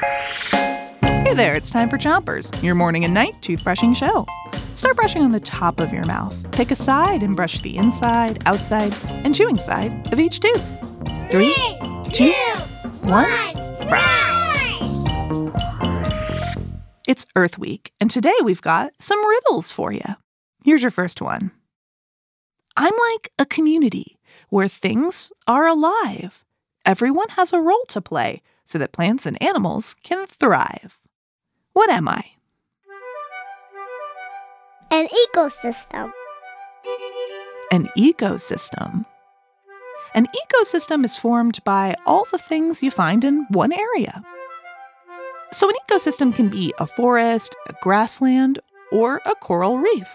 Hey there, it's time for Chompers, your morning and night toothbrushing show. Start brushing on the top of your mouth. Pick a side and brush the inside, outside, and chewing side of each tooth. Three, two, one, brush! It's Earth Week, and today we've got some riddles for you. Here's your first one I'm like a community where things are alive. Everyone has a role to play so that plants and animals can thrive. What am I? An ecosystem. An ecosystem. An ecosystem is formed by all the things you find in one area. So, an ecosystem can be a forest, a grassland, or a coral reef.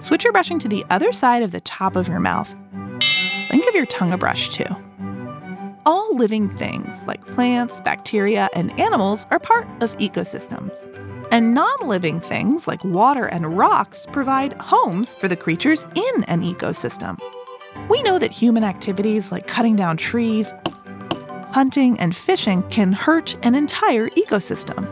Switch your brushing to the other side of the top of your mouth. Think of your tongue a brush too. All living things, like plants, bacteria, and animals, are part of ecosystems. And non living things, like water and rocks, provide homes for the creatures in an ecosystem. We know that human activities like cutting down trees, hunting, and fishing can hurt an entire ecosystem.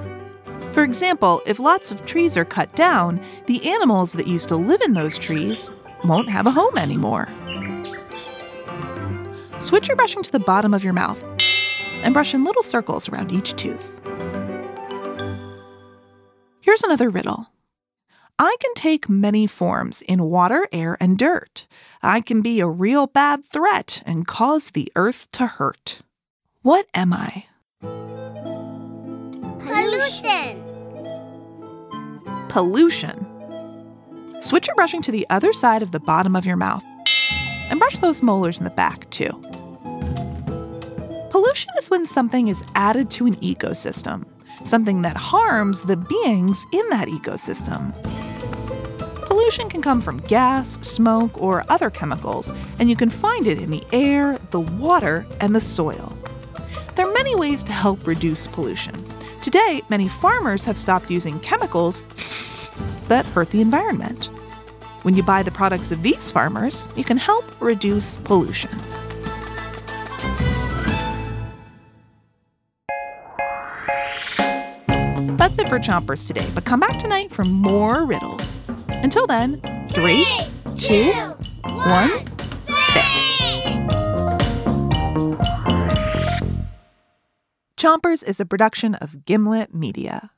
For example, if lots of trees are cut down, the animals that used to live in those trees won't have a home anymore. Switch your brushing to the bottom of your mouth and brush in little circles around each tooth. Here's another riddle. I can take many forms in water, air, and dirt. I can be a real bad threat and cause the earth to hurt. What am I? Pollution. Pollution. Switch your brushing to the other side of the bottom of your mouth and brush those molars in the back too. Pollution is when something is added to an ecosystem, something that harms the beings in that ecosystem. Pollution can come from gas, smoke, or other chemicals, and you can find it in the air, the water, and the soil. There are many ways to help reduce pollution. Today, many farmers have stopped using chemicals that hurt the environment. When you buy the products of these farmers, you can help reduce pollution. That's it for Chompers today, but come back tonight for more riddles. Until then, three, two, one, spit. Chompers is a production of Gimlet Media.